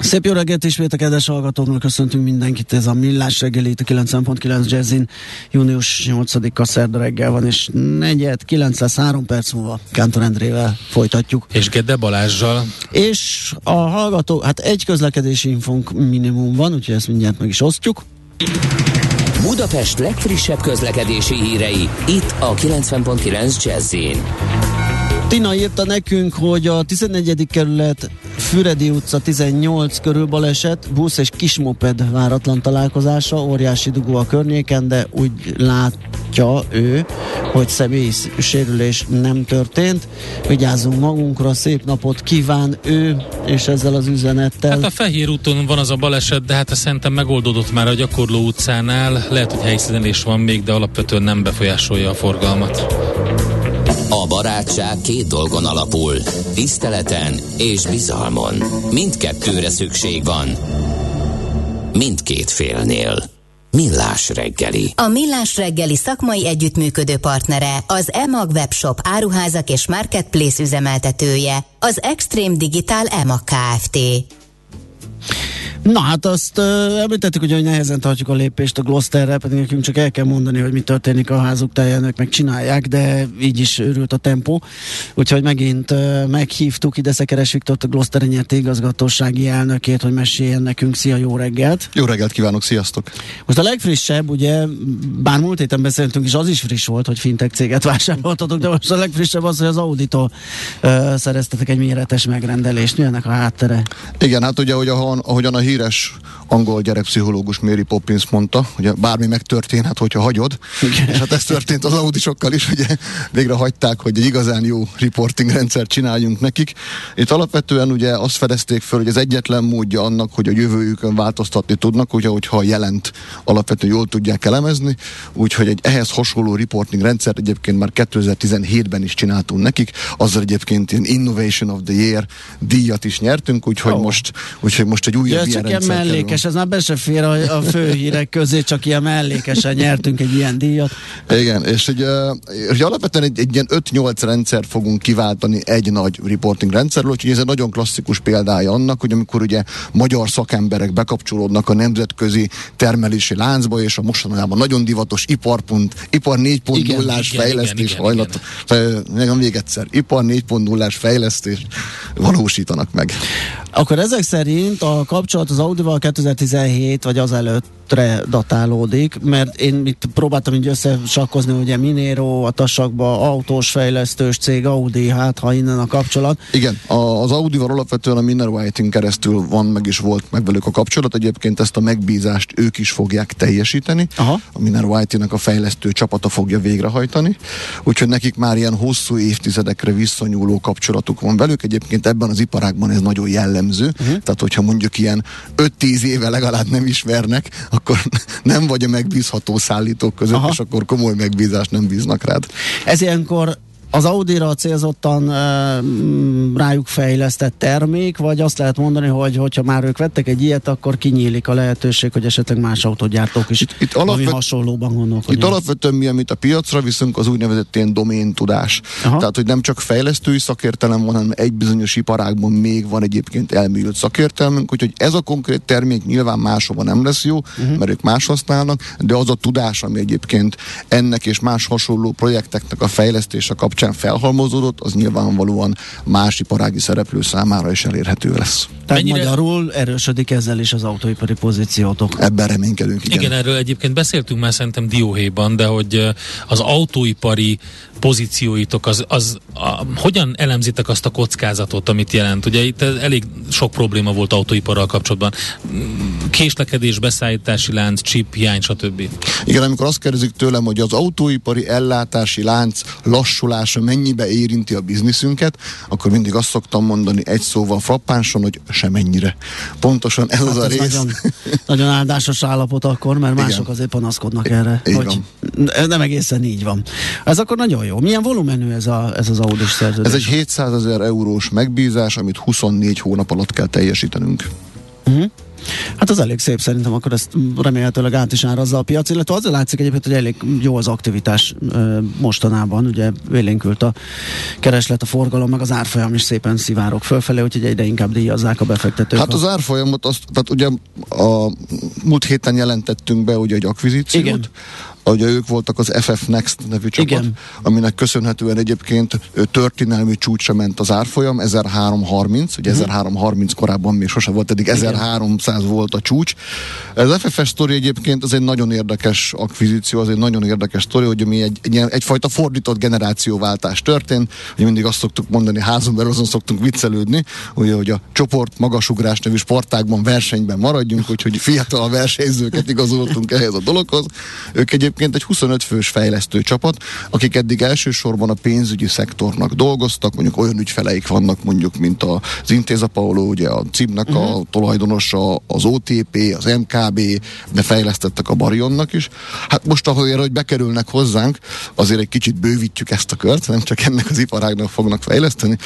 Szép jó reggelt ismét a kedves hallgatóknak, köszöntünk mindenkit, ez a Millás reggeli, itt a 9.9 Jazzin, június 8-a szerda reggel van, és negyed, 9 lesz, 3 perc múlva Kántor Endrével folytatjuk. És Gede Balázsjal. És a hallgató, hát egy közlekedési infónk minimum van, úgyhogy ezt mindjárt meg is osztjuk. Budapest legfrissebb közlekedési hírei, itt a 90.9 Jazzin. Tina írta nekünk, hogy a 14. kerület Füredi utca 18 körül baleset, busz és kismoped váratlan találkozása, óriási dugó a környéken, de úgy látja ő, hogy személyi sérülés nem történt. Vigyázzunk magunkra, szép napot kíván ő, és ezzel az üzenettel. Hát a Fehér úton van az a baleset, de hát szerintem megoldódott már a gyakorló utcánál. Lehet, hogy helyszínelés van még, de alapvetően nem befolyásolja a forgalmat. A barátság két dolgon alapul, tiszteleten és bizalmon. Mindkettőre szükség van. Mindkét félnél. Millás reggeli. A Millás reggeli szakmai együttműködő partnere, az EMAG webshop áruházak és marketplace üzemeltetője, az Extreme Digital EMAG Kft. Na hát azt uh, említettük, hogy nehezen tartjuk a lépést a Gloucesterre, pedig nekünk csak el kell mondani, hogy mi történik a házuk táján, meg csinálják, de így is örült a tempó. Úgyhogy megint uh, meghívtuk ide Szekeres Viktor, a Gloucester nyerti igazgatósági elnökét, hogy meséljen nekünk. Szia, jó reggelt! Jó reggelt kívánok, sziasztok! Most a legfrissebb, ugye, bár múlt héten beszéltünk, és az is friss volt, hogy fintech céget vásároltatok, de most a legfrissebb az, hogy az Auditól uh, szereztetek egy méretes megrendelést. Mi ennek a háttere? Igen, hát ugye, ahogyan, ahogyan a híres angol gyerekpszichológus Mary Poppins mondta, hogy bármi megtörténhet, hogyha hagyod. Igen. És hát ez történt az audisokkal is, ugye végre hagyták, hogy egy igazán jó reporting rendszer csináljunk nekik. Itt alapvetően ugye azt fedezték föl, hogy ez egyetlen módja annak, hogy a jövőjükön változtatni tudnak, ugye, hogyha jelent alapvetően jól tudják elemezni, úgyhogy egy ehhez hasonló reporting rendszer egyébként már 2017-ben is csináltunk nekik, azzal egyébként ilyen Innovation of the Year díjat is nyertünk, úgyhogy, oh. most, úgyhogy most egy újabb ja, csak ilyen mellékes, ez már be se fér a, a fő hírek közé, csak ilyen mellékesen nyertünk egy ilyen díjat. Igen, és hogy, hogy alapvetően egy, egy ilyen 5-8 rendszer fogunk kiváltani egy nagy reporting rendszerről, úgyhogy ez egy nagyon klasszikus példája annak, hogy amikor ugye magyar szakemberek bekapcsolódnak a nemzetközi termelési láncba, és a mostanában nagyon divatos iparpont, ipar 4.0-ás fejlesztés hajlat, meg még egyszer, ipar 4.0-ás fejlesztés valósítanak meg. Akkor ezek szerint a kapcsolat az Audival 2017 vagy azelőtt? 2015-re datálódik, mert én itt próbáltam így összesakkozni, ugye Minero, a tasakba autós fejlesztős cég, Audi, hát ha innen a kapcsolat. Igen, a, az Audival alapvetően a Minero it keresztül van, meg is volt meg velük a kapcsolat, egyébként ezt a megbízást ők is fogják teljesíteni, Aha. a Minero IT-nek a fejlesztő csapata fogja végrehajtani, úgyhogy nekik már ilyen hosszú évtizedekre visszanyúló kapcsolatuk van velük, egyébként ebben az iparágban ez nagyon jellemző, uh-huh. tehát hogyha mondjuk ilyen 5-10 éve legalább nem ismernek, akkor nem vagy a megbízható szállítók között, Aha. és akkor komoly megbízást nem bíznak rád. Ez ilyenkor az Audi-ra célzottan uh, rájuk fejlesztett termék, vagy azt lehet mondani, hogy hogyha már ők vettek egy ilyet, akkor kinyílik a lehetőség, hogy esetleg más autógyártók is itt, itt alapvet, hasonlóban gondolkodnak. Itt alapvetően mi, amit a piacra viszünk, az úgynevezett ilyen domén tudás. Aha. Tehát, hogy nem csak fejlesztői szakértelem van, hanem egy bizonyos iparágban még van egyébként elmélyült szakértelmünk, úgyhogy ez a konkrét termék nyilván máshova nem lesz jó, uh-huh. mert ők más használnak, de az a tudás, ami egyébként ennek és más hasonló projekteknek a fejlesztése kapcsolatban kapcsán felhalmozódott, az nyilvánvalóan más iparági szereplő számára is elérhető lesz. Tehát Mennyire... magyarul erősödik ezzel is az autóipari pozíciótok. Ebben reménykedünk, igen. Igen, erről egyébként beszéltünk már szerintem dióhéjban, de hogy az autóipari pozícióitok, az, az a, hogyan elemzitek azt a kockázatot, amit jelent? Ugye itt elég sok probléma volt autóiparral kapcsolatban. Késlekedés, beszállítási lánc, chip, hiány, stb. Igen, amikor azt kérdezik tőlem, hogy az autóipari ellátási lánc lassulás hatása mennyibe érinti a bizniszünket, akkor mindig azt szoktam mondani egy szóval frappánson, hogy semennyire. Pontosan ez hát az a rész. Nagyon, nagyon áldásos állapot akkor, mert Igen. mások azért panaszkodnak erre. Így hogy. Nem egészen így van. Ez akkor nagyon jó. Milyen volumenű ez, a, ez az audis szerződés? Ez egy 700 ezer eurós megbízás, amit 24 hónap alatt kell teljesítenünk. Uh-huh. Hát az elég szép szerintem, akkor ezt remélhetőleg át is árazza a piac, illetve az látszik egyébként, hogy elég jó az aktivitás mostanában, ugye vélénkült a kereslet, a forgalom, meg az árfolyam is szépen szivárok fölfelé, úgyhogy egyre inkább díjazzák a befektetők. Hát az árfolyamot, azt, tehát ugye a múlt héten jelentettünk be ugye egy akvizíciót, Igen ugye ők voltak az FF Next nevű csapat, Igen. aminek köszönhetően egyébként történelmi csúcsra ment az árfolyam, 1330, ugye uh-huh. 1330 korábban még sose volt, eddig 1300 volt a csúcs. Ez FFS sztori egyébként az egy nagyon érdekes akvizíció, az egy nagyon érdekes sztori, hogy mi egy, egy egyfajta fordított generációváltás történt, hogy mindig azt szoktuk mondani házon, mert azon szoktunk viccelődni, ugye, hogy a csoport magasugrás nevű sportágban versenyben maradjunk, úgyhogy fiatal versenyzőket igazoltunk ehhez a dologhoz. Ők egyébként egyébként egy 25 fős fejlesztő csapat, akik eddig elsősorban a pénzügyi szektornak dolgoztak, mondjuk olyan ügyfeleik vannak mondjuk, mint az Intéza Paolo, ugye a CIB-nak uh-huh. a mhm. tulajdonosa, az OTP, az MKB, de fejlesztettek a Barionnak is. Hát most ahol hogy bekerülnek hozzánk, azért egy kicsit bővítjük ezt a kört, nem csak ennek az iparágnak fognak fejleszteni,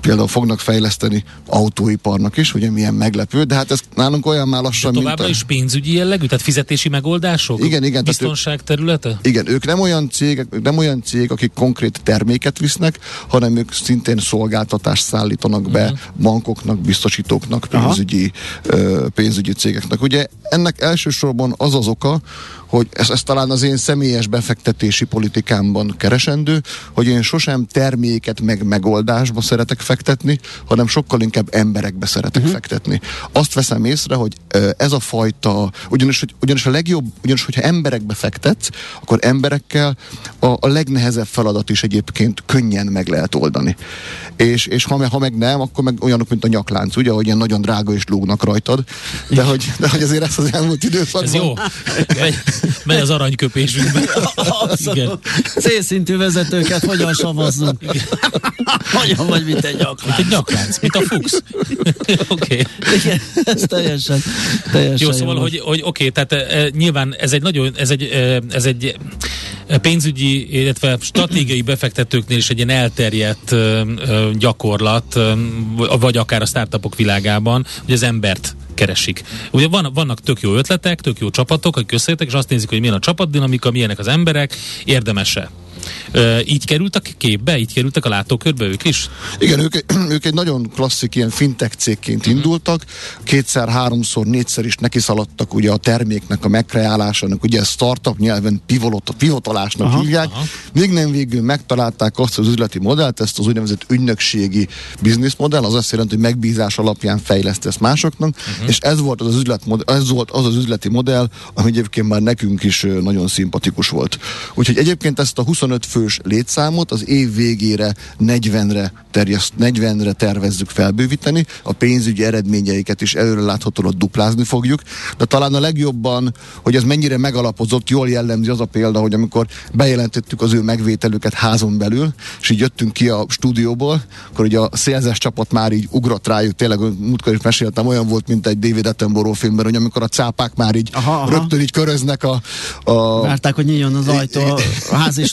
például fognak fejleszteni autóiparnak is, ugye milyen meglepő, de hát ez nálunk olyan már lassan, de továbbra mint a... is pénzügyi jellegű, tehát fizetési megoldások? Igen, igen. Biztonság területe? Igen, ők nem olyan cégek, nem olyan cég, akik konkrét terméket visznek, hanem ők szintén szolgáltatást szállítanak be uh-huh. bankoknak, biztosítóknak, pénzügyi, uh, pénzügyi cégeknek. Ugye ennek elsősorban az az oka, hogy ez, ez talán az én személyes befektetési politikámban keresendő, hogy én sosem terméket meg megoldásba szeretek fektetni, hanem sokkal inkább emberekbe szeretek uh-huh. fektetni. Azt veszem észre, hogy ez a fajta, ugyanis, hogy, ugyanis a legjobb, ugyanis hogyha emberekbe fektetsz, akkor emberekkel a, a legnehezebb feladat is egyébként könnyen meg lehet oldani. És, és ha, ha meg nem, akkor meg olyanok, mint a nyaklánc, ugye, hogy ilyen nagyon drága és lógnak rajtad, de hogy, de hogy azért ezt az elmúlt időszakban... Ez jó. Megy az aranyköpésünkbe. Igen. C-szintű vezetőket hogyan savazzunk? Hogyan vagy, mint egy nyaklánc? Mint egy nyaklánc, mint a fuchs. oké. Okay. Igen, ez teljesen, teljesen jó. Szóval, jó. hogy, hogy oké, okay, tehát e, nyilván ez egy nagyon, ez egy, e, ez egy pénzügyi, illetve stratégiai befektetőknél is egy ilyen elterjedt e, gyakorlat, e, vagy akár a startupok világában, hogy az embert keresik. Ugye van, vannak tök jó ötletek, tök jó csapatok, akik összejöttek, és azt nézik, hogy milyen a csapatdinamika, milyenek az emberek, érdemese így kerültek képbe, így kerültek a látókörbe ők is? Igen, ők, ők egy nagyon klasszik ilyen fintech cégként uh-huh. indultak, kétszer, háromszor, négyszer is neki szaladtak ugye a terméknek a megkreálásának, ugye startup nyelven pivot, pivotolásnak aha, hívják, aha. még nem végül megtalálták azt az üzleti modellt, ezt az úgynevezett ügynökségi bizniszmodell, az azt jelenti, hogy megbízás alapján fejlesztesz másoknak, uh-huh. és ez volt az, az üzletmodell, ez volt az az üzleti modell, ami egyébként már nekünk is nagyon szimpatikus volt. Úgyhogy egyébként ezt a 25 fős létszámot az év végére 40-re, terjeszt, 40-re tervezzük felbővíteni, a pénzügyi eredményeiket is előre láthatóan duplázni fogjuk, de talán a legjobban, hogy ez mennyire megalapozott, jól jellemzi az a példa, hogy amikor bejelentettük az ő megvételüket házon belül, és így jöttünk ki a stúdióból, akkor ugye a szélzes csapat már így ugrott rájuk, tényleg múltkor is meséltem, olyan volt, mint egy David Attenborough filmben, hogy amikor a cápák már így aha, aha. rögtön így köröznek a, a... Várták, hogy nyíljon az ajtó a házi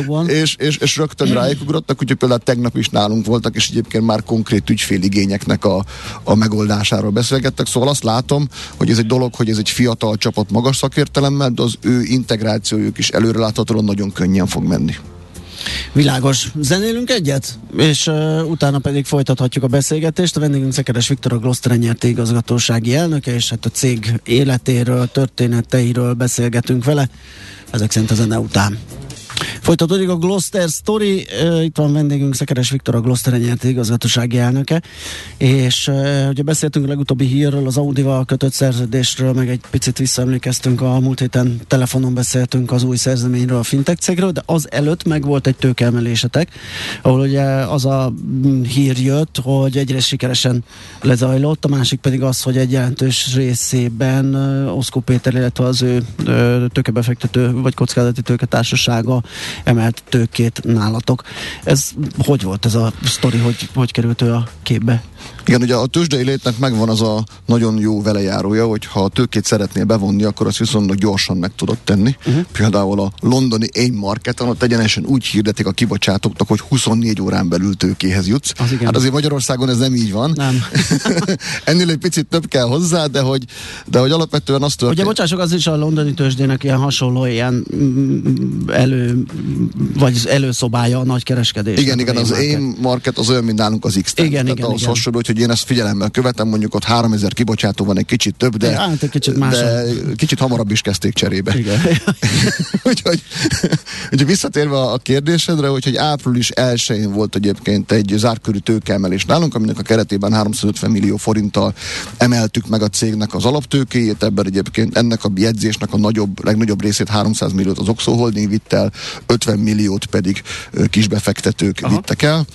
stúdiótokban. És, és, és rögtön rájuk ugrottak, úgyhogy például tegnap is nálunk voltak, és egyébként már konkrét ügyféligényeknek a, a megoldásáról beszélgettek. Szóval azt látom, hogy ez egy dolog, hogy ez egy fiatal csapat magas szakértelemmel, de az ő integrációjuk is előreláthatóan nagyon könnyen fog menni. Világos. Zenélünk egyet, és uh, utána pedig folytathatjuk a beszélgetést. A vendégünk Szekeres Viktor, a Gloster nyerté igazgatósági elnöke, és hát a cég életéről, történeteiről beszélgetünk vele. Ezek szerint a zene után. Folytatódik a Gloucester Story, itt van vendégünk Szekeres Viktor, a Gloucester nyert igazgatósági elnöke, és ugye beszéltünk a legutóbbi hírről, az Audi-val kötött szerződésről, meg egy picit visszaemlékeztünk, a múlt héten telefonon beszéltünk az új szerzeményről, a fintech cégről, de az előtt meg volt egy tőkeemelésetek, ahol ugye az a mm, hír jött, hogy egyre sikeresen lezajlott, a másik pedig az, hogy egy jelentős részében Oszkó Péter, illetve az ő tőkebefektető vagy kockázati tőketársasága emelt tőkét nálatok. Ez hogy volt ez a sztori, hogy, hogy került ő a képbe? Igen, ugye a tőzsdei létnek megvan az a nagyon jó velejárója, hogy ha a tőkét szeretnél bevonni, akkor azt viszonylag gyorsan meg tudod tenni. Uh-huh. Például a londoni AIM marketon ott egyenesen úgy hirdetik a kibocsátóknak, hogy 24 órán belül tőkéhez jutsz. Az igen. hát azért Magyarországon ez nem így van. Nem. Ennél egy picit több kell hozzá, de hogy, de hogy alapvetően azt történt. Ugye bocsások, az is a londoni tőzsdének ilyen hasonló, ilyen mm, elő, vagy előszobája a nagy kereskedés. Igen, igen, az AIM market az olyan, mint nálunk az x Igen, igen, igen. hasonló, hogy én ezt figyelemmel követem, mondjuk ott 3000 kibocsátó van, egy kicsit több, de, hát, egy kicsit, de kicsit hamarabb is kezdték cserébe. Igen. úgyhogy, úgyhogy visszatérve a kérdésedre, hogy, hogy április 1 volt egyébként egy zárkörű tőkeemelés nálunk, aminek a keretében 350 millió forinttal emeltük meg a cégnek az alaptőkéjét, ebben egyébként ennek a jegyzésnek a nagyobb, legnagyobb részét 300 milliót az Oxo Holding vitt el, 50 milliót pedig kisbefektetők Aha. vittek el.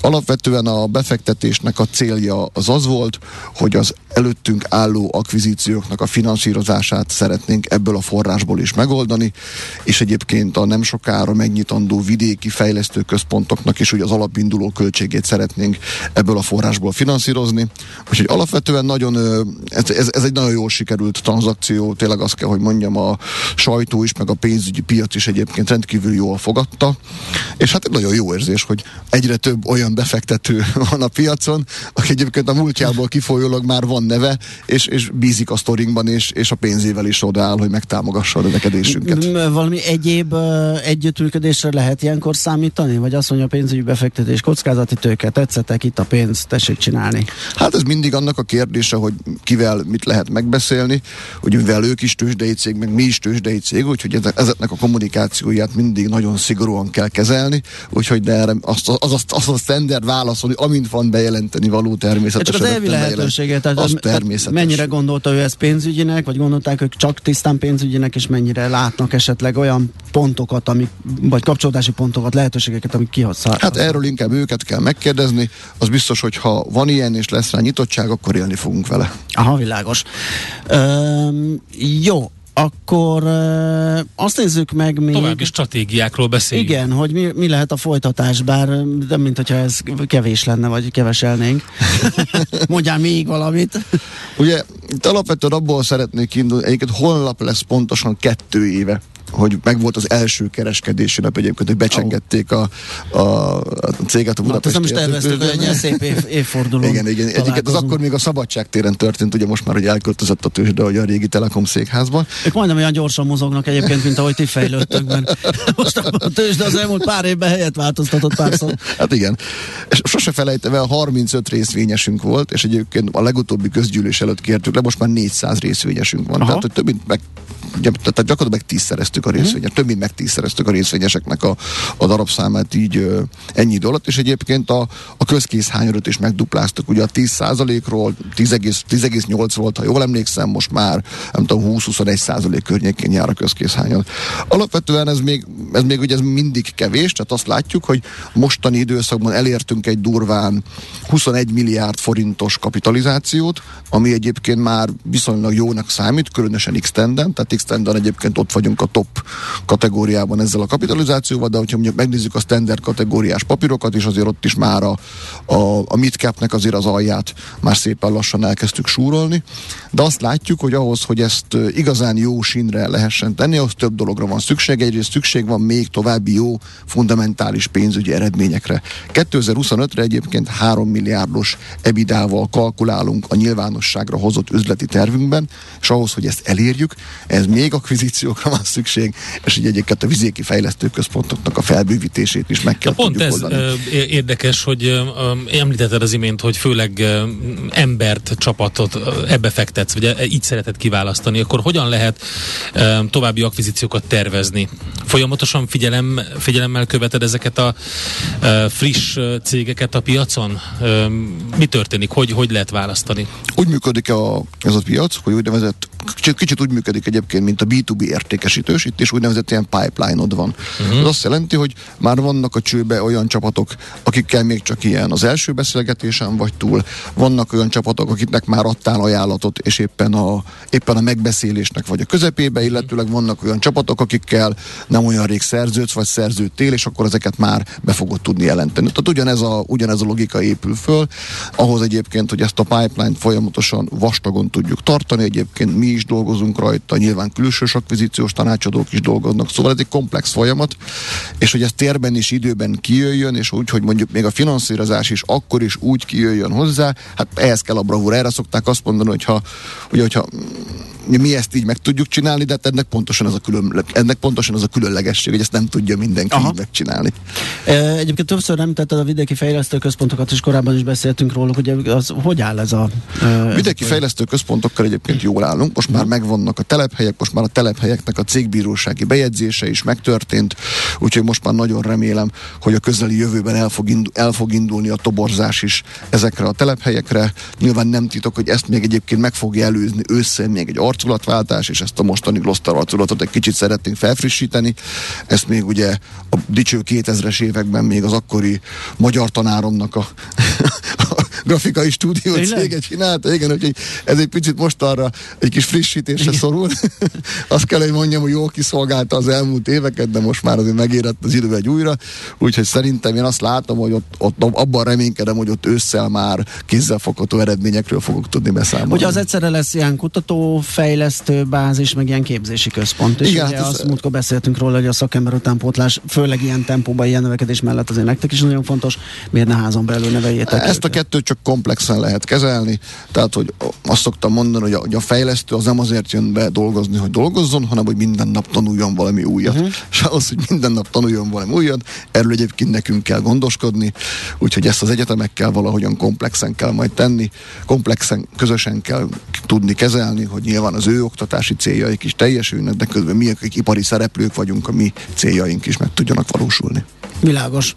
Alapvetően a befektetésnek a célja az az volt, hogy az előttünk álló akvizícióknak a finanszírozását szeretnénk ebből a forrásból is megoldani, és egyébként a nem sokára megnyitandó vidéki fejlesztő központoknak is ugye az alapinduló költségét szeretnénk ebből a forrásból finanszírozni. Úgyhogy alapvetően nagyon, ez, ez, ez egy nagyon jól sikerült tranzakció, tényleg azt kell, hogy mondjam, a sajtó is, meg a pénzügyi piac is egyébként rendkívül jól fogadta, és hát egy nagyon jó érzés, hogy egyre több olyan befektető van a piacon, aki egyébként a múltjából kifolyólag már van neve, és, és bízik a sztorinkban, és, és a pénzével is odaáll, hogy megtámogassa a növekedésünket. Valami egyéb együttműködésre lehet ilyenkor számítani? Vagy azt mondja a pénzügyi befektetés, kockázati tőke, tetszettek, itt a pénz, tessék csinálni? Hát ez mindig annak a kérdése, hogy kivel mit lehet megbeszélni, hogy mivel ők is tőzsdei cég, meg mi is tőzsdei cég, úgyhogy ezeknek a kommunikációját mindig nagyon szigorúan kell kezelni, úgyhogy de erre azt, az, az, az a standard hogy amint van bejelenteni való természetesen. Csak az elvi lehetőséget, tehát, az természetes. mennyire gondolta ő ezt pénzügyinek, vagy gondolták ők csak tisztán pénzügyinek, és mennyire látnak esetleg olyan pontokat, amik, vagy kapcsolódási pontokat, lehetőségeket, amik kihozhatnak? Hát erről inkább őket kell megkérdezni. Az biztos, hogy ha van ilyen és lesz rá nyitottság, akkor élni fogunk vele. Aha, világos. Üm, jó, akkor azt nézzük meg még... További stratégiákról beszéljünk. Igen, hogy mi, mi lehet a folytatás, bár nem mint hogyha ez kevés lenne, vagy keveselnénk. Mondjál még valamit. Ugye, itt alapvetően abból szeretnék indulni, egyébként holnap lesz pontosan kettő éve hogy megvolt az első kereskedési nap egyébként, hogy becsengették a, a, a céget a Budapesti. Na, nem is terveztük, hogy egy szép év, évforduló. Igen, igen. Egyiket az akkor még a Szabadságtéren történt, ugye most már, hogy elköltözött a tőzsde, hogy a régi Telekom székházban. Ők majdnem olyan gyorsan mozognak egyébként, mint ahogy ti fejlődtök, mert most a tőzsde az elmúlt pár évben helyet változtatott párszor. Hát igen. És sose felejtem el, 35 részvényesünk volt, és egyébként a legutóbbi közgyűlés előtt kértük le, most már 400 részvényesünk van. Aha. Tehát, hogy több mint meg tehát gyakorlatilag meg tízszereztük a mhm. részvényet, mm. több mint meg tízszereztük a részvényeseknek a, a darabszámát így ennyi idő alatt, és egyébként a, a közkészhányadat is megdupláztuk, ugye a 10%-ról 10,8 volt, ha jól emlékszem, most már nem tudom, 20-21 százalék környékén jár a közkészhányad. Alapvetően ez még, ez még ugye ez mindig kevés, tehát azt látjuk, hogy mostani időszakban elértünk egy durván 21 milliárd forintos kapitalizációt, ami egyébként már viszonylag jónak számít, különösen x tehát x egyébként ott vagyunk a top kategóriában ezzel a kapitalizációval, de hogyha mondjuk megnézzük a standard kategóriás papírokat, és azért ott is már a, a, a midcapnek azért az alját már szépen lassan elkezdtük súrolni, de azt látjuk, hogy ahhoz, hogy ezt igazán jó sínre lehessen tenni, ahhoz több dologra van szükség. Egyrészt szükség van még további jó, fundamentális pénzügyi eredményekre. 2025-re egyébként 3 milliárdos ebidával kalkulálunk a nyilvánosságra hozott üzleti tervünkben, és ahhoz, hogy ezt elérjük, ez még akvizíciókra van szükség, és így egyébként a vizéki fejlesztő központoknak a felbővítését is meg kell Na Pont ez oldani. érdekes, hogy említetted az imént, hogy főleg embert, csapatot ebbe fektetsz, vagy így szereted kiválasztani, akkor hogyan lehet további akvizíciókat tervezni? Folyamatosan figyelem, figyelemmel követed ezeket a friss cégeket a piacon? Mi történik? Hogy, hogy lehet választani? Úgy működik a, ez a piac, hogy úgynevezett kicsit, kicsit úgy működik egyébként, mint a B2B értékesítős, létesítés, úgynevezett ilyen pipeline-od van. Uh-huh. Ez azt jelenti, hogy már vannak a csőbe olyan csapatok, akikkel még csak ilyen az első beszélgetésen vagy túl, vannak olyan csapatok, akiknek már adtál ajánlatot, és éppen a, éppen a megbeszélésnek vagy a közepébe, illetőleg vannak olyan csapatok, akikkel nem olyan rég szerződsz, vagy szerződtél, és akkor ezeket már be fogod tudni jelenteni. Tehát ugyanez a, ugyanez a logika épül föl, ahhoz egyébként, hogy ezt a pipeline folyamatosan vastagon tudjuk tartani, egyébként mi is dolgozunk rajta, nyilván külsős akvizíciós tanácsadók is dolgoznak, szóval ez egy komplex folyamat, és hogy ez térben és időben kijöjjön, és úgy, hogy mondjuk még a finanszírozás is akkor is úgy kijöjjön hozzá, hát ehhez kell a bravúr. Erre szokták azt mondani, hogyha, hogy, hogyha mi ezt így meg tudjuk csinálni, de hát ennek pontosan az a, külön, ennek pontosan az a különlegesség, hogy ezt nem tudja mindenki Aha. így megcsinálni. E, egyébként többször nem tetted a vidéki fejlesztő központokat, és korábban is beszéltünk róluk, hogy az, hogy áll ez a... E, vidéki fejlesztő központokkal egyébként jól állunk, most már megvannak a telephelyek, most már a telephelyeknek a cégbírósági bejegyzése is megtörtént, úgyhogy most már nagyon remélem, hogy a közeli jövőben el fog, indul, el fog indulni a toborzás is ezekre a telephelyekre. Nyilván nem titok, hogy ezt még egyébként meg fogja előzni ősszel még egy arculatváltás, és ezt a mostani Gloster arculatot egy kicsit szeretnénk felfrissíteni. Ezt még ugye a dicső 2000-es években még az akkori magyar tanáromnak a grafikai stúdió cége csinálta, igen, úgyhogy ez egy picit most arra egy kis frissítésre igen. szorul. Azt kell, hogy mondjam, hogy jól kiszolgálta az elmúlt éveket, de most már azért megérett az idő egy újra, úgyhogy szerintem én azt látom, hogy ott, ott abban reménykedem, hogy ott ősszel már kézzelfogható eredményekről fogok tudni beszámolni. Ugye az egyszerre lesz ilyen kutatófejlesztő bázis, meg ilyen képzési központ. És Igen, ugye hát azt múltkor beszéltünk róla, hogy a szakember utánpótlás, főleg ilyen tempóban, ilyen növekedés mellett azért nektek is nagyon fontos, miért ne házon belül neveljétek Ezt őket. a kettőt csak komplexen lehet kezelni, tehát hogy azt szoktam mondani, hogy a, hogy a fejlesztő az nem azért jön be dolgozni, hogy dolgozzon, hanem hogy minden nap tanuljon valami újat. Uh-huh. És ahhoz, hogy minden nap tanuljon valami újat, erről egyébként nekünk kell gondoskodni, úgyhogy ezt az egyetemekkel valahogyan komplexen kell majd tenni, komplexen, közösen kell tudni kezelni, hogy nyilván az ő oktatási céljaik is teljesülnek, de közben mi, akik ipari szereplők vagyunk, a mi céljaink is meg tudjanak valósulni. Világos.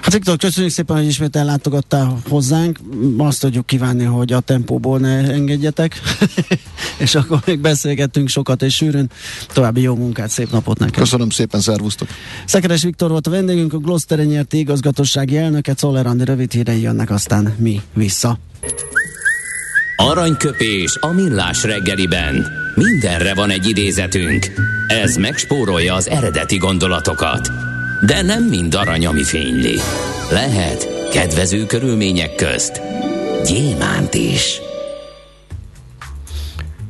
Hát Viktor, köszönjük szépen, hogy ismét ellátogattál hozzánk. Azt tudjuk kívánni, hogy a tempóból ne engedjetek. és akkor még beszélgettünk sokat és sűrűn. További jó munkát, szép napot neked. Köszönöm szépen, szervusztok. Szekeres Viktor volt a vendégünk, a Gloster nyerti igazgatósági elnöke, Czoller Andi rövid hírei jönnek, aztán mi vissza. Aranyköpés a millás reggeliben. Mindenre van egy idézetünk. Ez megspórolja az eredeti gondolatokat. De nem mind arany, ami fényli. Lehet kedvező körülmények közt gyémánt is.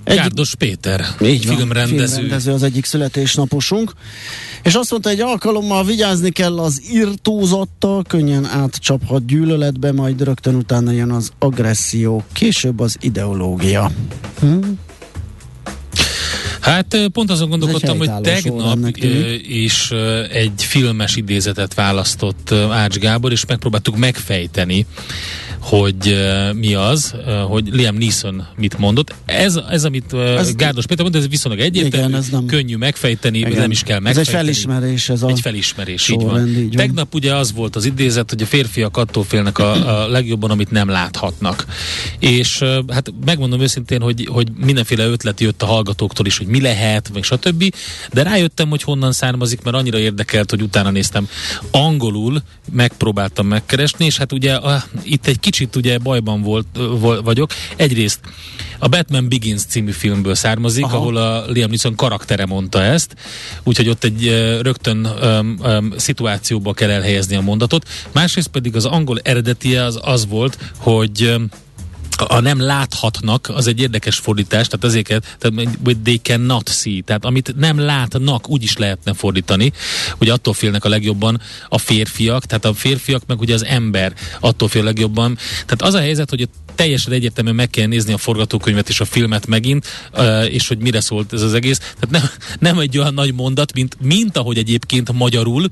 Egy... Gárdos Péter, Így van, filmrendező. filmrendező az egyik születésnaposunk. És azt mondta, egy alkalommal vigyázni kell az irtózattal, könnyen átcsaphat gyűlöletbe, majd rögtön utána jön az agresszió, később az ideológia. Hm? Hát pont azon gondolkodtam, hogy tegnap is egy filmes idézetet választott Ács Gábor, és megpróbáltuk megfejteni, hogy mi az, hogy Liam Neeson mit mondott. Ez, ez amit ez Gárdos Péter mondta, ez viszonylag egyértelmű, igen, ez nem, könnyű megfejteni, igen. nem is kell megfejteni. Ez egy felismerés. Ez a egy felismerés, így van. így van. Tegnap ugye az volt az idézet, hogy a férfiak attól félnek a, a legjobban, amit nem láthatnak. És hát megmondom őszintén, hogy, hogy mindenféle ötlet jött a hallgatóktól is, hogy mi lehet, meg stb. De rájöttem, hogy honnan származik, mert annyira érdekelt, hogy utána néztem. Angolul megpróbáltam megkeresni, és hát ugye a, itt egy kicsit ugye bajban volt, vagyok. Egyrészt a Batman Begins című filmből származik, Aha. ahol a Liam Neeson karaktere mondta ezt, úgyhogy ott egy rögtön um, um, szituációba kell elhelyezni a mondatot. Másrészt pedig az angol eredetie az az volt, hogy um, a nem láthatnak, az egy érdekes fordítás, tehát ezeket, tehát they cannot see, tehát amit nem látnak, úgy is lehetne fordítani, hogy attól félnek a legjobban a férfiak, tehát a férfiak meg ugye az ember attól fél a legjobban. Tehát az a helyzet, hogy teljesen egyértelműen meg kell nézni a forgatókönyvet és a filmet megint, és hogy mire szólt ez az egész. Tehát nem, nem egy olyan nagy mondat, mint, mint ahogy egyébként magyarul,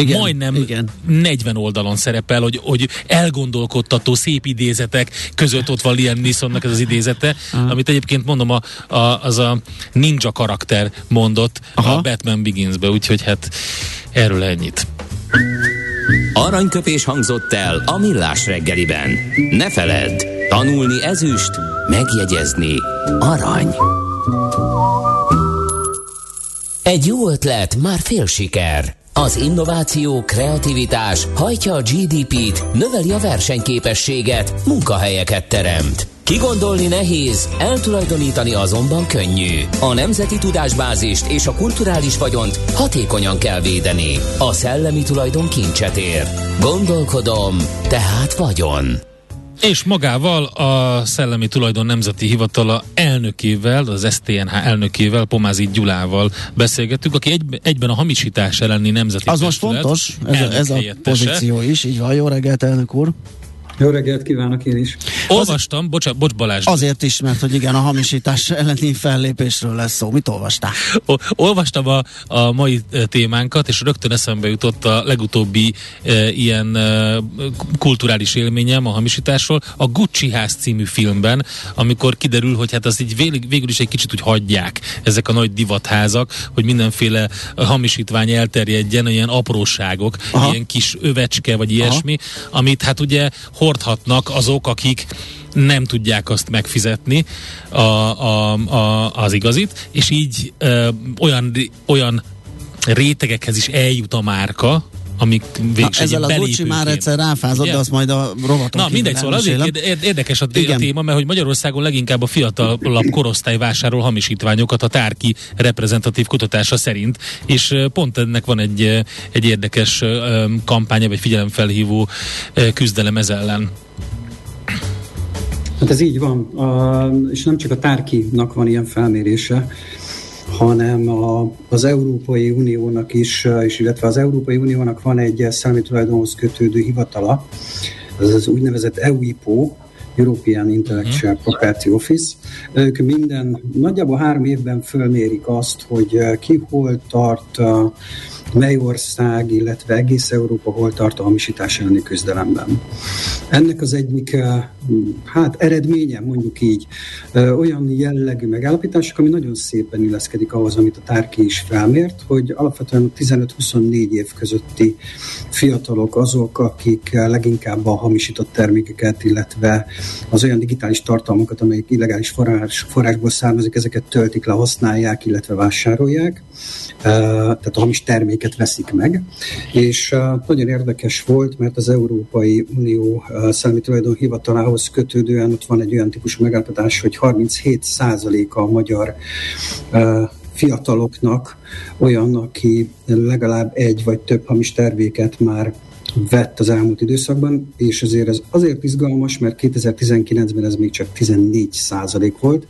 igen, majdnem igen. 40 oldalon szerepel, hogy, hogy elgondolkodtató szép idézetek között ott van Liam Neesonnak ez az idézete, Aha. amit egyébként mondom, a, a, az a ninja karakter mondott Aha. a Batman Beginsbe, úgyhogy hát erről ennyit. Aranyköpés hangzott el a millás reggeliben. Ne feledd, tanulni ezüst, megjegyezni arany. Egy jó ötlet, már fél siker. Az innováció, kreativitás hajtja a GDP-t, növeli a versenyképességet, munkahelyeket teremt. Kigondolni nehéz, eltulajdonítani azonban könnyű. A nemzeti tudásbázist és a kulturális vagyont hatékonyan kell védeni. A szellemi tulajdon kincset ér. Gondolkodom, tehát vagyon. És magával a Szellemi Tulajdon Nemzeti Hivatala elnökével, az STNH elnökével, Pomázi Gyulával beszélgettünk, aki egy, egyben a hamisítás elleni nemzeti Az most fontos, ez, a, ez a pozíció is, így van. Jó reggelt, elnök úr! Jó reggelt kívánok én is. Olvastam, bocsánat, bocs Balázs. Azért is, mert hogy igen, a hamisítás elleni fellépésről lesz szó. Mit olvastál? Olvastam a, a mai témánkat, és rögtön eszembe jutott a legutóbbi e, ilyen e, kulturális élményem a hamisításról, a Gucci ház című filmben, amikor kiderül, hogy hát az így végül, végül is egy kicsit úgy hagyják ezek a nagy divatházak, hogy mindenféle hamisítvány elterjedjen, ilyen apróságok, Aha. ilyen kis övecske, vagy ilyesmi, Aha. amit hát ugye hordhatnak azok, akik nem tudják azt megfizetni a, a, a, az igazit, és így ö, olyan, olyan rétegekhez is eljut a márka, amik Na, ezzel a Gucci már egyszer ráfázott, de azt majd a rovaton Na mindegy, szóval azért érdekes a, a téma, mert hogy Magyarországon leginkább a fiatalabb korosztály vásárol hamisítványokat a tárki reprezentatív kutatása szerint, és pont ennek van egy, egy érdekes kampánya, vagy figyelemfelhívó küzdelem ez ellen. Hát ez így van, uh, és nem csak a tárkinak van ilyen felmérése, hanem a, az Európai Uniónak is, és illetve az Európai Uniónak van egy szellemi tulajdonhoz kötődő hivatala, ez az úgynevezett EUIPO, European Intellectual uh-huh. Property Office. Ők minden, nagyjából három évben fölmérik azt, hogy ki hol tart mely ország, illetve egész Európa hol tart a hamisítás elleni küzdelemben. Ennek az egyik eh, hát eredménye, mondjuk így, eh, olyan jellegű megállapítások, ami nagyon szépen illeszkedik ahhoz, amit a Tárki is felmért, hogy alapvetően 15-24 év közötti fiatalok azok, akik leginkább a hamisított termékeket, illetve az olyan digitális tartalmakat, amelyek illegális forrás, forrásból származik, ezeket töltik le, használják, illetve vásárolják. Eh, tehát a hamis termék terméket veszik meg, és nagyon érdekes volt, mert az Európai Unió Szellemi Tulajdon Hivatalához kötődően ott van egy olyan típusú megállapodás, hogy 37%-a a magyar fiataloknak olyan, aki legalább egy vagy több hamis terméket már vett az elmúlt időszakban, és azért ez azért izgalmas, mert 2019-ben ez még csak 14 százalék volt.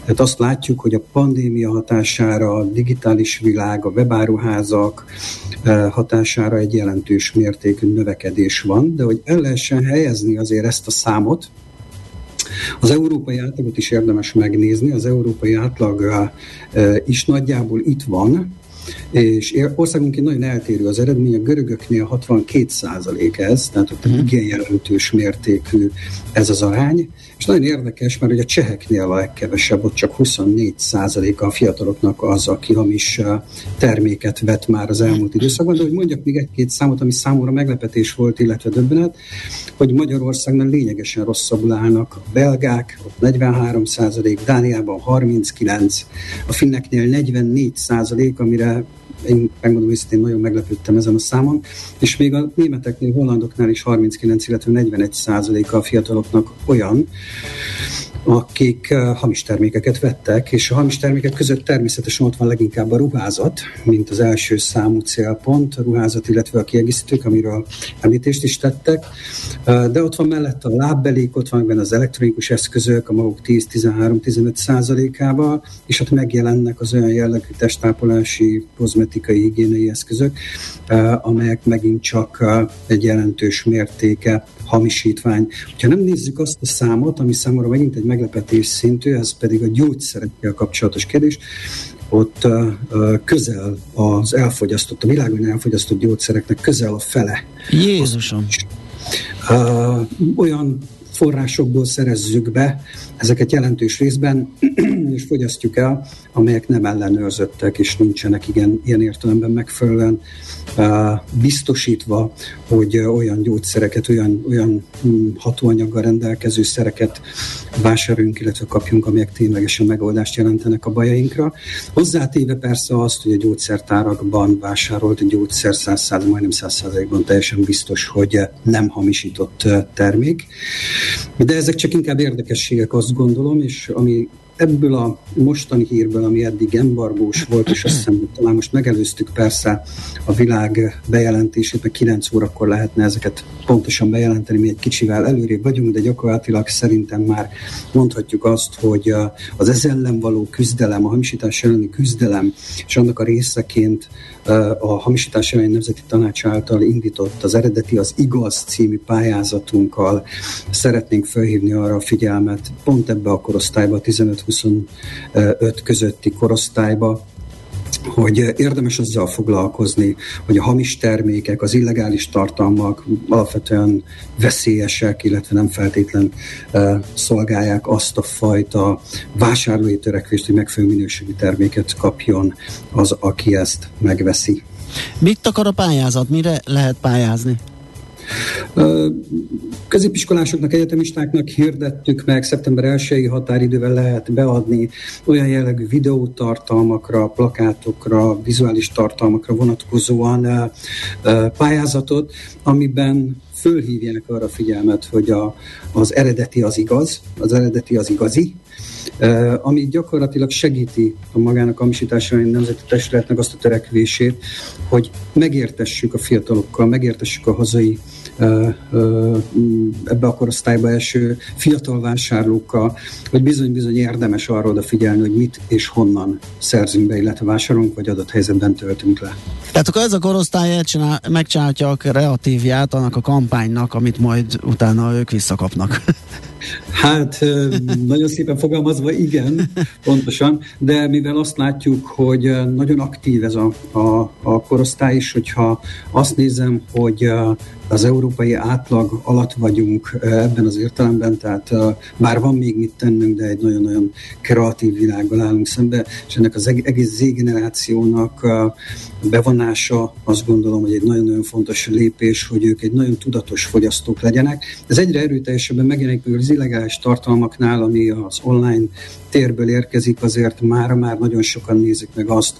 Tehát azt látjuk, hogy a pandémia hatására a digitális világ, a webáruházak eh, hatására egy jelentős mértékű növekedés van, de hogy el lehessen helyezni azért ezt a számot, az európai átlagot is érdemes megnézni, az európai átlag eh, is nagyjából itt van, és országunként nagyon eltérő az eredmény, a görögöknél 62 százalék ez, tehát ott uh-huh. igen jelentős mértékű ez az arány, és nagyon érdekes, mert ugye a cseheknél a legkevesebb, ott csak 24 százaléka a fiataloknak az, aki hamis terméket vett már az elmúlt időszakban, de hogy mondjak még egy-két számot, ami számomra meglepetés volt, illetve döbbenet, hogy Magyarországnál lényegesen rosszabbul állnak a belgák, ott 43 százalék, Dániában 39, a finneknél 44 százalék, amire én megmondom őszintén, nagyon meglepődtem ezen a számon, és még a németeknél, hollandoknál is 39, illetve 41 százaléka a fiataloknak olyan, akik hamis termékeket vettek, és a hamis termékek között természetesen ott van leginkább a ruházat, mint az első számú célpont, a ruházat, illetve a kiegészítők, amiről említést is tettek, de ott van mellett a lábbelék, ott van benne az elektronikus eszközök, a maguk 10-13-15 százalékával, és ott megjelennek az olyan jellegű testápolási, kozmetikai, higiéniai eszközök, amelyek megint csak egy jelentős mértéke hamisítvány. Ha nem nézzük azt a számot, ami számomra megint egy meglepetés szintű, ez pedig a gyógyszerekkel kapcsolatos kérdés, ott közel az elfogyasztott, a világon elfogyasztott gyógyszereknek közel a fele. Jézusom! Uh, olyan forrásokból szerezzük be, ezeket jelentős részben, és fogyasztjuk el, amelyek nem ellenőrzöttek, és nincsenek igen, ilyen értelemben megfelelően biztosítva, hogy olyan gyógyszereket, olyan, olyan hm, hatóanyaggal rendelkező szereket vásároljunk, illetve kapjunk, amelyek ténylegesen megoldást jelentenek a bajainkra. Hozzátéve persze azt, hogy a gyógyszertárakban vásárolt gyógyszer 100 majdnem 100%-ban teljesen biztos, hogy nem hamisított termék. De ezek csak inkább érdekességek, azt gondolom, és ami ebből a mostani hírből, ami eddig embargós volt, és azt hiszem, talán most megelőztük persze a világ bejelentését, mert 9 órakor lehetne ezeket pontosan bejelenteni, mi egy kicsivel előrébb vagyunk, de gyakorlatilag szerintem már mondhatjuk azt, hogy az ez ellen való küzdelem, a hamisítás elleni küzdelem, és annak a részeként a hamisítás elleni nemzeti tanács által indított az eredeti az igaz című pályázatunkkal szeretnénk felhívni arra a figyelmet, pont ebbe a korosztályba, 15-25 közötti korosztályba, hogy érdemes azzal foglalkozni, hogy a hamis termékek, az illegális tartalmak alapvetően veszélyesek, illetve nem feltétlen szolgálják azt a fajta vásárlói törekvést, hogy megfelelő minőségű terméket kapjon az, aki ezt megveszi. Mit akar a pályázat? Mire lehet pályázni? Középiskolásoknak, egyetemistáknak hirdettük meg, szeptember 1 határidővel lehet beadni olyan jellegű videótartalmakra, plakátokra, vizuális tartalmakra vonatkozóan pályázatot, amiben fölhívják arra figyelmet, hogy a, az eredeti az igaz, az eredeti az igazi, ami gyakorlatilag segíti a magának a misításra nemzeti testületnek azt a törekvését, hogy megértessük a fiatalokkal, megértessük a hazai ebbe a korosztályba eső fiatal vásárlókkal, hogy bizony-bizony érdemes arra odafigyelni, hogy mit és honnan szerzünk be, illetve vásárolunk, vagy adott helyzetben töltünk le. Tehát akkor ez a korosztály megcsinálja a kreatívját annak a kampánynak, amit majd utána ők visszakapnak. Hát nagyon szépen fogalmazva igen, pontosan, de mivel azt látjuk, hogy nagyon aktív ez a, a, a korosztály is, hogyha azt nézem, hogy az európai átlag alatt vagyunk ebben az értelemben, tehát bár van még mit tennünk, de egy nagyon-nagyon kreatív világgal állunk szembe, és ennek az egész Z-generációnak bevonása azt gondolom, hogy egy nagyon-nagyon fontos lépés, hogy ők egy nagyon tudatos fogyasztók legyenek. Ez egyre erőteljesebben megjelenik az illegális tartalmaknál, ami az online térből érkezik, azért már már nagyon sokan nézik meg azt,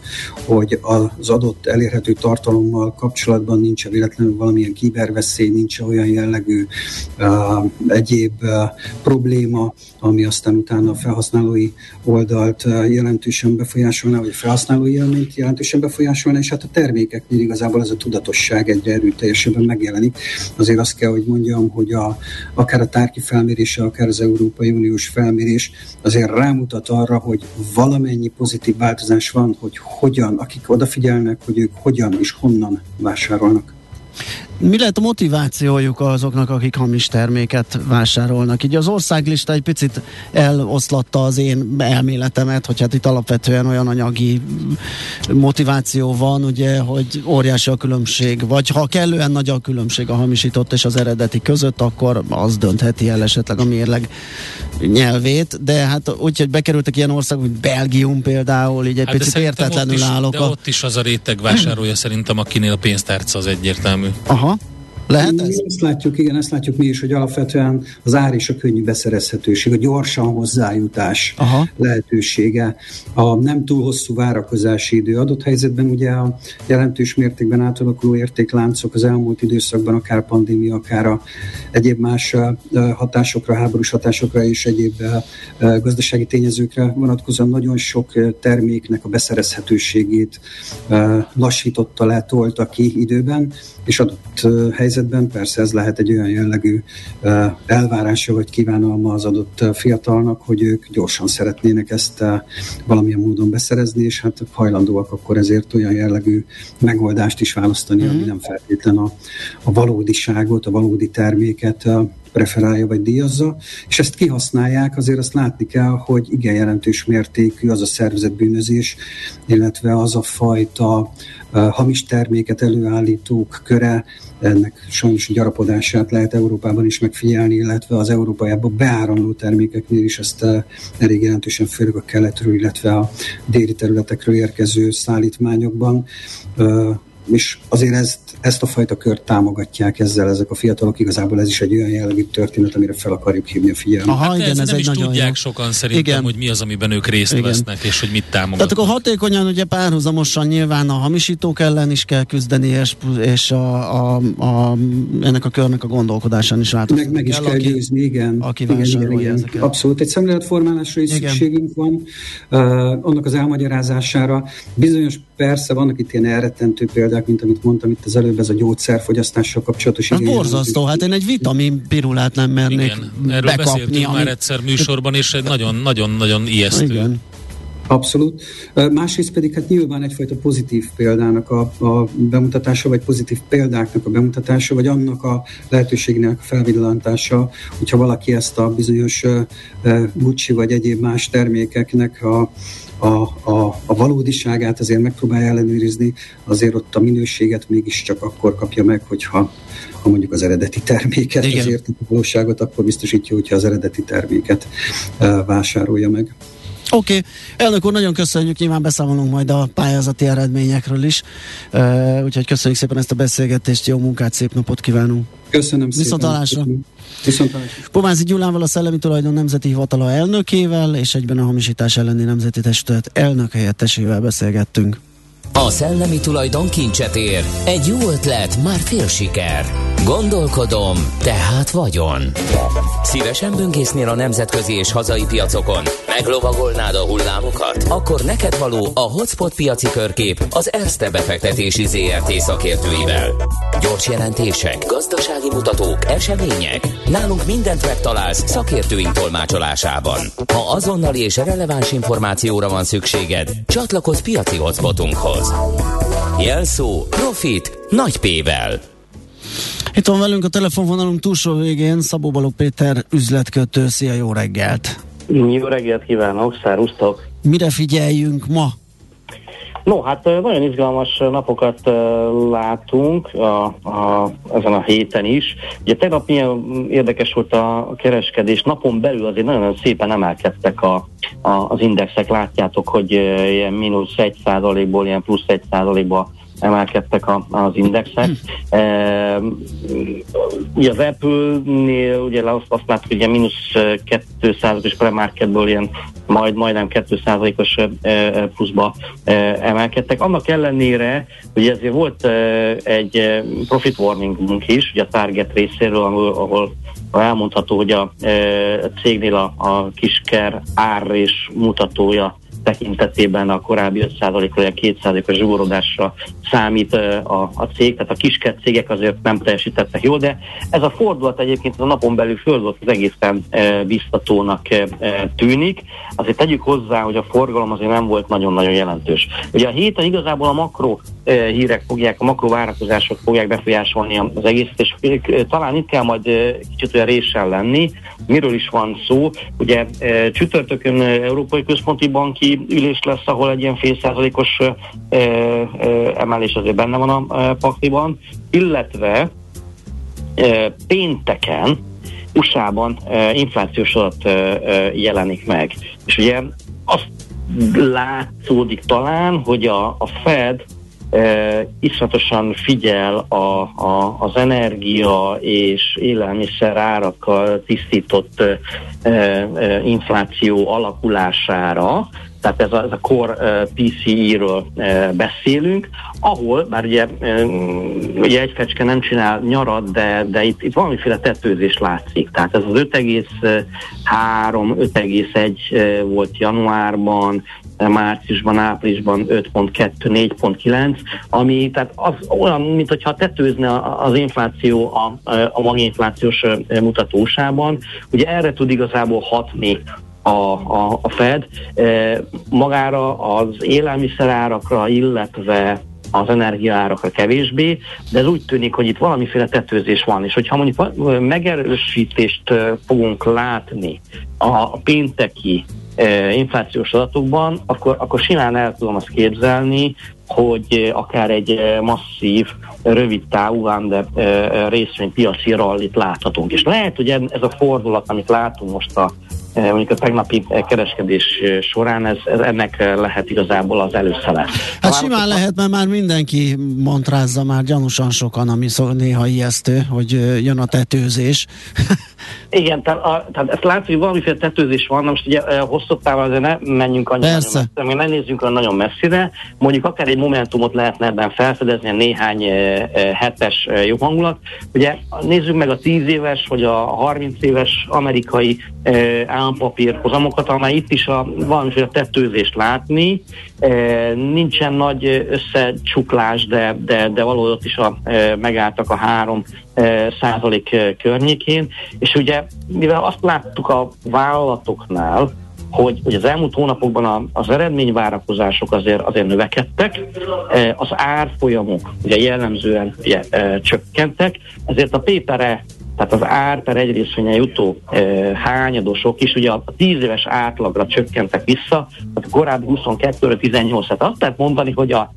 hogy az adott elérhető tartalommal kapcsolatban nincs véletlenül valamilyen kiberveszély, nincs olyan jellegű uh, egyéb uh, probléma, ami aztán utána a felhasználói oldalt uh, jelentősen befolyásolná, vagy a felhasználói élményt jelentősen befolyásolná, és hát a termékeknél igazából ez a tudatosság egyre erőteljesebben megjelenik. Azért azt kell, hogy mondjam, hogy a, akár a tárki felmérése, akár az Európai Uniós felmérés azért rámutat arra, hogy valamennyi pozitív változás van, hogy hogyan, akik odafigyelnek, hogy ők hogyan és honnan vásárolnak. Mi lehet a motivációjuk azoknak, akik hamis terméket vásárolnak? Így az országlista egy picit eloszlatta az én elméletemet, hogy hát itt alapvetően olyan anyagi motiváció van, ugye, hogy óriási a különbség, vagy ha kellően nagy a különbség a hamisított és az eredeti között, akkor az döntheti el esetleg a mérleg nyelvét, de hát úgy, hogy bekerültek ilyen országok, mint Belgium például, így egy hát picit értetlenül ott is, állok. De a... ott is az a réteg vásárolja szerintem, akinél pénztárca az egyértelmű. Aha. Huh? Lehet ez? Mi ezt látjuk, igen, ezt látjuk mi is, hogy alapvetően az ár és a könnyű beszerezhetőség, a gyorsan hozzájutás Aha. lehetősége, a nem túl hosszú várakozási idő adott helyzetben ugye a jelentős mértékben átalakuló értékláncok az elmúlt időszakban, akár pandémia, akár a egyéb más hatásokra, háborús hatásokra és egyéb gazdasági tényezőkre vonatkozóan nagyon sok terméknek a beszerezhetőségét lassította le, tolta ki időben, és adott helyzetben persze ez lehet egy olyan jellegű elvárása vagy kívánalma az adott fiatalnak, hogy ők gyorsan szeretnének ezt valamilyen módon beszerezni, és hát hajlandóak akkor ezért olyan jellegű megoldást is választani, mm. ami nem feltétlen a, a valódiságot, a valódi terméket preferálja vagy díjazza, és ezt kihasználják, azért azt látni kell, hogy igen jelentős mértékű az a szervezetbűnözés, illetve az a fajta hamis terméket előállítók köre, ennek sajnos gyarapodását lehet Európában is megfigyelni, illetve az Európájába beáramló termékeknél is ezt elég jelentősen, főleg a keletről, illetve a déli területekről érkező szállítmányokban és azért ezt, ezt a fajta kört támogatják ezzel ezek a fiatalok. Igazából ez is egy olyan jellegű történet, amire fel akarjuk hívni a figyelmet. Aha, hát igen, ez, ez nem egy is nagyon tudják jó. sokan szerintem, igen. hogy mi az, amiben ők részt igen. vesznek, és hogy mit támogatnak. Tehát akkor hatékonyan ugye párhuzamosan nyilván a hamisítók ellen is kell küzdeni, és, és a, a, a, ennek a körnek a gondolkodásán is változni Meg, meg is kell, kell győzni, igen. Aki igen, igen, igen. Abszolút. Egy szemléletformálásra is igen. szükségünk van, uh, annak az elmagyarázására. Bizonyos persze vannak itt ilyen elrettentő példák, mint amit mondtam itt az előbb, ez a gyógyszerfogyasztással kapcsolatos. Hát borzasztó, hát én egy vitamin pirulát nem mernék Igen, erről bekapni, beszéltünk ami... már egyszer műsorban, és egy nagyon-nagyon ijesztő. Igen. Abszolút. Másrészt pedig hát nyilván egyfajta pozitív példának a, a bemutatása, vagy pozitív példáknak a bemutatása, vagy annak a lehetőségnek a felvillantása, hogyha valaki ezt a bizonyos Gucci vagy egyéb más termékeknek a a, a, a valódiságát azért megpróbálja ellenőrizni, azért ott a minőséget mégiscsak akkor kapja meg, hogyha ha mondjuk az eredeti terméket, Igen. azért a valóságot akkor biztosítja, hogyha az eredeti terméket uh, vásárolja meg. Oké, okay. elnök úr, nagyon köszönjük, nyilván beszámolunk majd a pályázati eredményekről is, uh, úgyhogy köszönjük szépen ezt a beszélgetést, jó munkát, szép napot kívánunk! Köszönöm Viszont szépen! Találásra. Viszont Pomázi Gyulával a Szellemi Tulajdon Nemzeti Hivatala elnökével és egyben a hamisítás elleni nemzeti testület elnök helyettesével beszélgettünk. A szellemi tulajdon kincset ér. Egy jó ötlet, már fél siker. Gondolkodom, tehát vagyon. Szívesen böngésznél a nemzetközi és hazai piacokon? Meglovagolnád a hullámokat? Akkor neked való a Hotspot piaci körkép az Erste befektetési ZRT szakértőivel. Gyors jelentések, gazdasági mutatók, események. Nálunk mindent megtalálsz szakértőink tolmácsolásában. Ha azonnali és releváns információra van szükséged, csatlakozz piaci hotspotunkhoz. Jelszó Profit nagy P-vel. Itt van velünk a telefonvonalunk túlsó végén Szabó Balog Péter üzletkötő. Szia, jó reggelt! Jó reggelt kívánok, szárusztok! Mire figyeljünk ma? No, hát nagyon izgalmas napokat látunk a, a, ezen a héten is. Ugye tegnap milyen érdekes volt a kereskedés, napon belül azért nagyon szépen emelkedtek a, a, az indexek, látjátok, hogy ilyen mínusz egy százalékból, ilyen plusz egy százalékba emelkedtek a, az indexek. Hm. E, ugye az Apple-nél ugye azt, azt láttuk, hogy mínusz 200 és premarketből ilyen majd majdnem 2%-os pluszba emelkedtek. Annak ellenére, hogy ezért volt egy profit warningunk is, ugye a Target részéről, ahol, ahol elmondható, hogy a, cégnél a, a kisker ár és mutatója tekintetében a korábbi 5%-ról 2%-os zsugorodásra számít a, a cég, tehát a kiskert cégek azért nem teljesítettek jól, de ez a fordulat egyébként a napon belül földvolt az egészen e, biztatónak e, tűnik. Azért tegyük hozzá, hogy a forgalom azért nem volt nagyon-nagyon jelentős. Ugye a héten igazából a makro e, hírek fogják, a makro várakozások fogják befolyásolni az egészet, és e, talán itt kell majd e, kicsit olyan réssel lenni. Miről is van szó? Ugye e, csütörtökön Európai Központi Banki ülés lesz, ahol egy ilyen fél százalékos emelés azért benne van a pakliban, illetve pénteken USA-ban inflációs adat jelenik meg. És ugye azt látszódik talán, hogy a, a Fed uh, iszonyatosan figyel a, a, az energia és élelmiszer árakkal tisztított uh, uh, infláció alakulására, tehát ez a, ez a core PCI-ről beszélünk, ahol, bár ugye, ugye egy fecske nem csinál nyarat, de, de itt, itt valamiféle tetőzés látszik. Tehát ez az 5,3-5,1 uh, volt januárban, márciusban, áprilisban 5.2, 4.9, ami tehát az olyan, mint hogyha tetőzne az infláció a, a maginflációs mutatósában. Ugye erre tud igazából hatni a, a, a Fed. E, magára az élelmiszerárakra, illetve az energiaárakra kevésbé, de ez úgy tűnik, hogy itt valamiféle tetőzés van, és hogyha mondjuk megerősítést fogunk látni a pénteki inflációs adatokban, akkor, akkor simán el tudom azt képzelni, hogy akár egy masszív, rövid távú de részvénypiaci rallit láthatunk. És lehet, hogy ez a fordulat, amit látunk most a mondjuk a tegnapi eh, kereskedés eh, során ez, ez ennek lehet igazából az előszele. Hát simán lehet, mert már mindenki montrázza már gyanúsan sokan, ami szó, néha ijesztő, hogy jön a tetőzés. Igen, tehát, a, tehát ezt látjuk, hogy valamiféle tetőzés van, most ugye hosszabb távon azért ne menjünk annyira Persze. messzire, ne nézzünk olyan nagyon messzire, mondjuk akár egy momentumot lehetne ebben felfedezni, néhány hetes jó hangulat. Ugye nézzük meg a 10 éves, vagy a 30 éves amerikai e, állampapír hozamokat, amely itt is a valamiféle tetőzést látni. E, nincsen nagy összecsuklás, de, de, de valahol is a, e, megálltak a három e, százalék környékén. És ugye, mivel azt láttuk a vállalatoknál, hogy, hogy az elmúlt hónapokban a, az eredményvárakozások azért, azért növekedtek, az árfolyamok ugye jellemzően ugye, csökkentek, ezért a pépere tehát az ár per egy részvényen jutó e, hányadosok is ugye a 10 éves átlagra csökkentek vissza, tehát korábbi 22 18 tehát azt lehet mondani, hogy a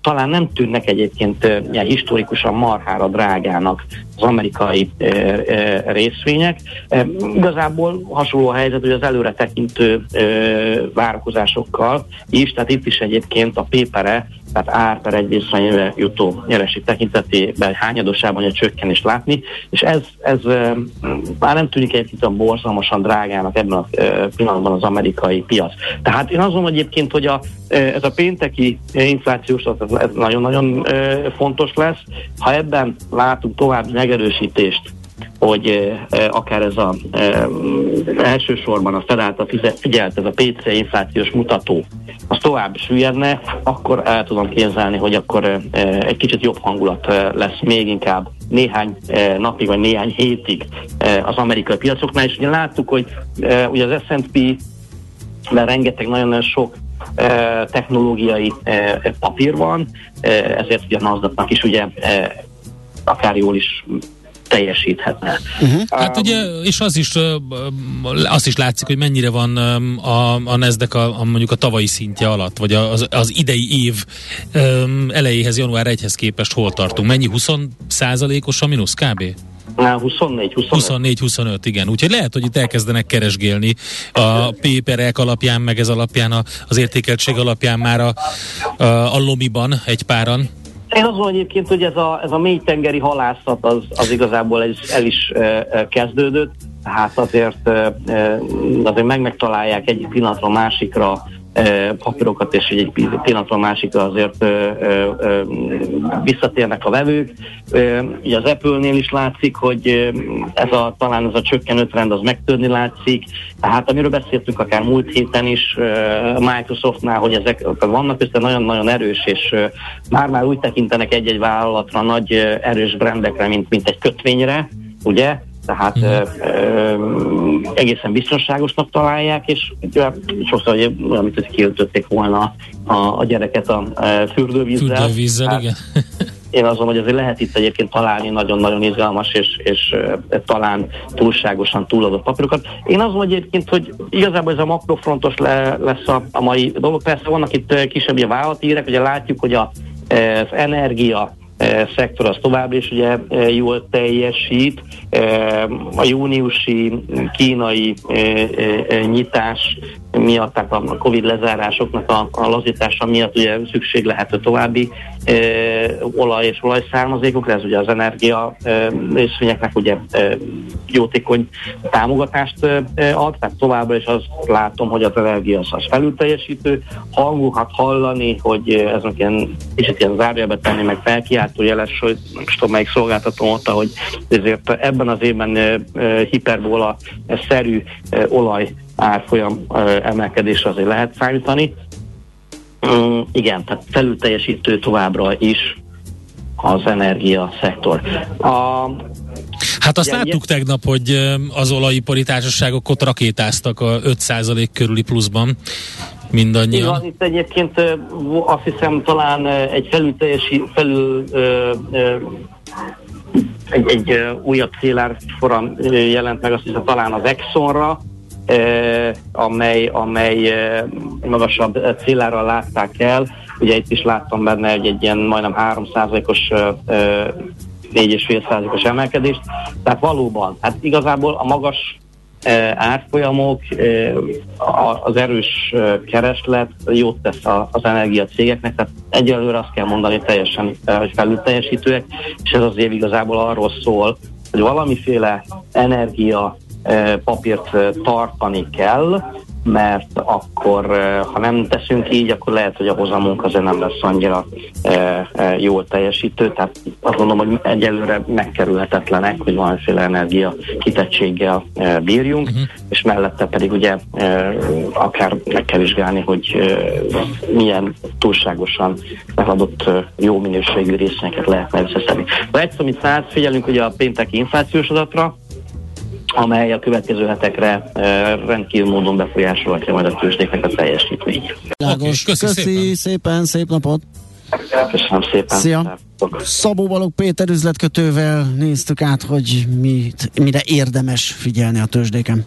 talán nem tűnnek egyébként e, ilyen historikusan marhára drágának az amerikai e, e, részvények. E, igazából hasonló a helyzet, hogy az előre tekintő e, várakozásokkal is, tehát itt is egyébként a pépere tehát ár per egy visszanyőre jutó nyereség tekintetében hányadosában a csökkenést látni, és ez, ez már nem tűnik egyébként a borzalmasan drágának ebben a pillanatban az amerikai piac. Tehát én mondom egyébként, hogy a, ez a pénteki inflációs ez nagyon-nagyon fontos lesz. Ha ebben látunk további megerősítést, hogy akár ez a elsősorban a Fed által figyelt, ez a PC inflációs mutató, az tovább süllyedne, akkor el tudom képzelni, hogy akkor egy kicsit jobb hangulat lesz még inkább néhány napig, vagy néhány hétig az amerikai piacoknál, és ugye láttuk, hogy ugye az S&P mert rengeteg nagyon-nagyon sok technológiai papír van, ezért ugye a NASDAQ-nak is ugye akár jól is teljesíthetne. Uh-huh. Hát um, ugye, és az is, azt is látszik, hogy mennyire van a, a nasdaq a, a mondjuk a tavalyi szintje alatt, vagy az, az idei év um, elejéhez, január 1-hez képest hol tartunk? Mennyi 20 százalékos a mínusz kb? 24, 25. 24-25, igen. Úgyhogy lehet, hogy itt elkezdenek keresgélni a péperek alapján, meg ez alapján, a, az értékeltség alapján már a, a, a lomiban egy páran. Én azt mondom egyébként, hogy ez a, ez a mélytengeri halászat az, az igazából el is, el is kezdődött, hát azért, azért meg megtalálják egy pillanatra másikra papírokat, és egy pillanatról másikra azért visszatérnek a vevők. Ugye az Apple-nél is látszik, hogy ez a, talán ez a csökkenő trend az megtörni látszik. Tehát amiről beszéltünk akár múlt héten is Microsoftnál, hogy ezek vannak össze nagyon-nagyon erős, és már-már úgy tekintenek egy-egy vállalatra, nagy erős brandekre, mint, mint egy kötvényre, ugye? Tehát mm. ö, ö, egészen biztonságosnak találják, és ugye, sokszor hogy olyan, mint hogy kiöltötték volna a, a gyereket a, a fürdővízzel. Fürdővízzel, hát, igen. én azon, hogy azért lehet itt egyébként találni nagyon-nagyon izgalmas és, és e, talán túlságosan túladott papírokat. Én azon, hogy egyébként, hogy igazából ez a makrofrontos le, lesz a, a mai dolog. Persze vannak itt kisebb hírek, ugye látjuk, hogy a, az energia szektor az továbbra is ugye e, jól teljesít. E, a júniusi kínai nyitás miatt, tehát a Covid lezárásoknak a, a lazítása miatt ugye szükség lehet a további e, olaj és olajszármazékokra, ez ugye az energia e, részvényeknek ugye e, jótékony támogatást e, ad, tehát továbbra is azt látom, hogy az energia az, az felülteljesítő, hangokat hallani, hogy ez ilyen kicsit ilyen zárjába tenni, meg felkiáltó jeles, hogy nem tudom melyik szolgáltató mondta, hogy ezért ebben az évben hiperbóla szerű e, olaj árfolyam emelkedésre azért lehet számítani. Mm, igen, tehát felülteljesítő továbbra is az energia szektor. A, Hát azt láttuk tegnap, hogy az olajipari társaságok ott rakétáztak a 5% körüli pluszban. mindannyian. Igen, itt egyébként azt hiszem talán egy felülteljesi, felül egy, egy újabb célárforam jelent meg, azt hiszem talán az Exxonra, amely, amely magasabb célárral látták el. Ugye itt is láttam benne egy, egy ilyen majdnem 3%-os 4,5%-os emelkedést. Tehát valóban, hát igazából a magas árfolyamok, az erős kereslet jót tesz az energiacégeknek, tehát egyelőre azt kell mondani teljesen, hogy felül teljesítőek, és ez az év igazából arról szól, hogy valamiféle energia papírt tartani kell, mert akkor, ha nem teszünk így, akkor lehet, hogy a hozamunk azért nem lesz annyira jól teljesítő, tehát azt gondolom, hogy egyelőre megkerülhetetlenek, hogy valamiféle energia kitettséggel bírjunk, uh-huh. és mellette pedig ugye akár meg kell vizsgálni, hogy milyen túlságosan megadott e, jó minőségű részeket lehetne összeszedni. Ha egyszer, amit száz, figyelünk ugye a pénteki inflációs adatra, amely a következő hetekre rendkívül módon befolyásolhatja majd a tőzsdéknek a teljesítményt. Okay, köszi, köszi szépen. szépen, szép napot! Köszönöm szépen. Szia. Szabó Balog Péter üzletkötővel néztük át, hogy mit, mire érdemes figyelni a tőzsdéken.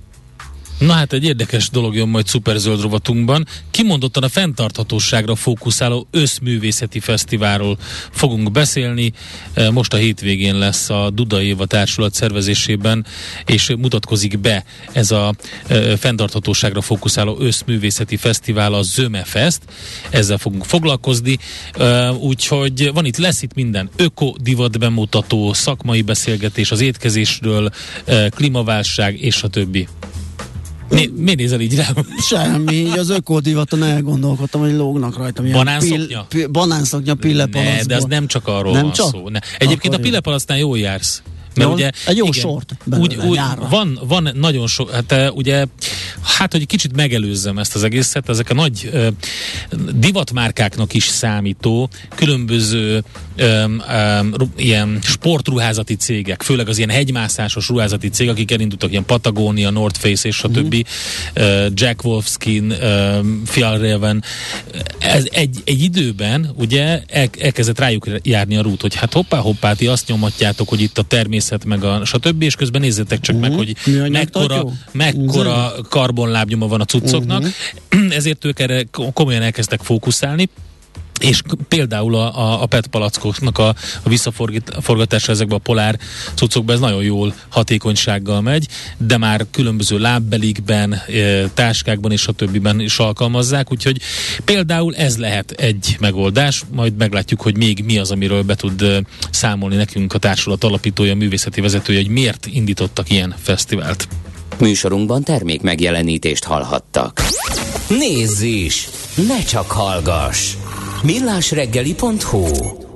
Na hát egy érdekes dolog jön majd szuperzöld rovatunkban. Kimondottan a fenntarthatóságra fókuszáló összművészeti fesztiválról fogunk beszélni. E, most a hétvégén lesz a Duda Éva társulat szervezésében, és mutatkozik be ez a e, fenntarthatóságra fókuszáló összművészeti fesztivál, a Zöme Fest. Ezzel fogunk foglalkozni. E, úgyhogy van itt, lesz itt minden öko divat bemutató, szakmai beszélgetés az étkezésről, klímaválság és a többi. Mi, mi nézel így rá? Semmi, így az ökodivaton elgondolkodtam, hogy lógnak rajta. Banánszoknya? Pill, banánszoknya pillepalacból. Ne, de az nem csak arról nem van csak? szó. Ne. Egyébként Akkor a pillepalacnál jól jársz. Mert Jó, ugye, egy jó igen, sort úgy, úgy, van, van nagyon sok, hát ugye, hát hogy kicsit megelőzzem ezt az egészet, ezek a nagy uh, divatmárkáknak is számító különböző um, um, ilyen sportruházati cégek, főleg az ilyen hegymászásos ruházati cég, akik elindultak, ilyen Patagonia, North Face és a mm-hmm. többi, uh, Jack Wolfskin, Fjallraven, ez egy, egy időben ugye el, elkezdett rájuk járni a rút, hogy hát hoppá, hoppá, ti azt nyomatjátok, hogy itt a természet meg a stb. és közben nézzétek csak uh-huh. meg, hogy mekkora, mekkora karbonlábnyoma van a cuccoknak, uh-huh. ezért ők erre komolyan elkezdtek fókuszálni, és például a, a, a PET palackoknak a, a visszaforgatása ezekbe a polár cuccokban ez nagyon jól hatékonysággal megy, de már különböző lábbelikben, e, táskákban és a többiben is alkalmazzák, úgyhogy például ez lehet egy megoldás, majd meglátjuk, hogy még mi az, amiről be tud e, számolni nekünk a társulat alapítója, művészeti vezetője, hogy miért indítottak ilyen fesztivált. Műsorunkban termék megjelenítést hallhattak. Nézz is! Ne csak hallgass! millásreggeli.hu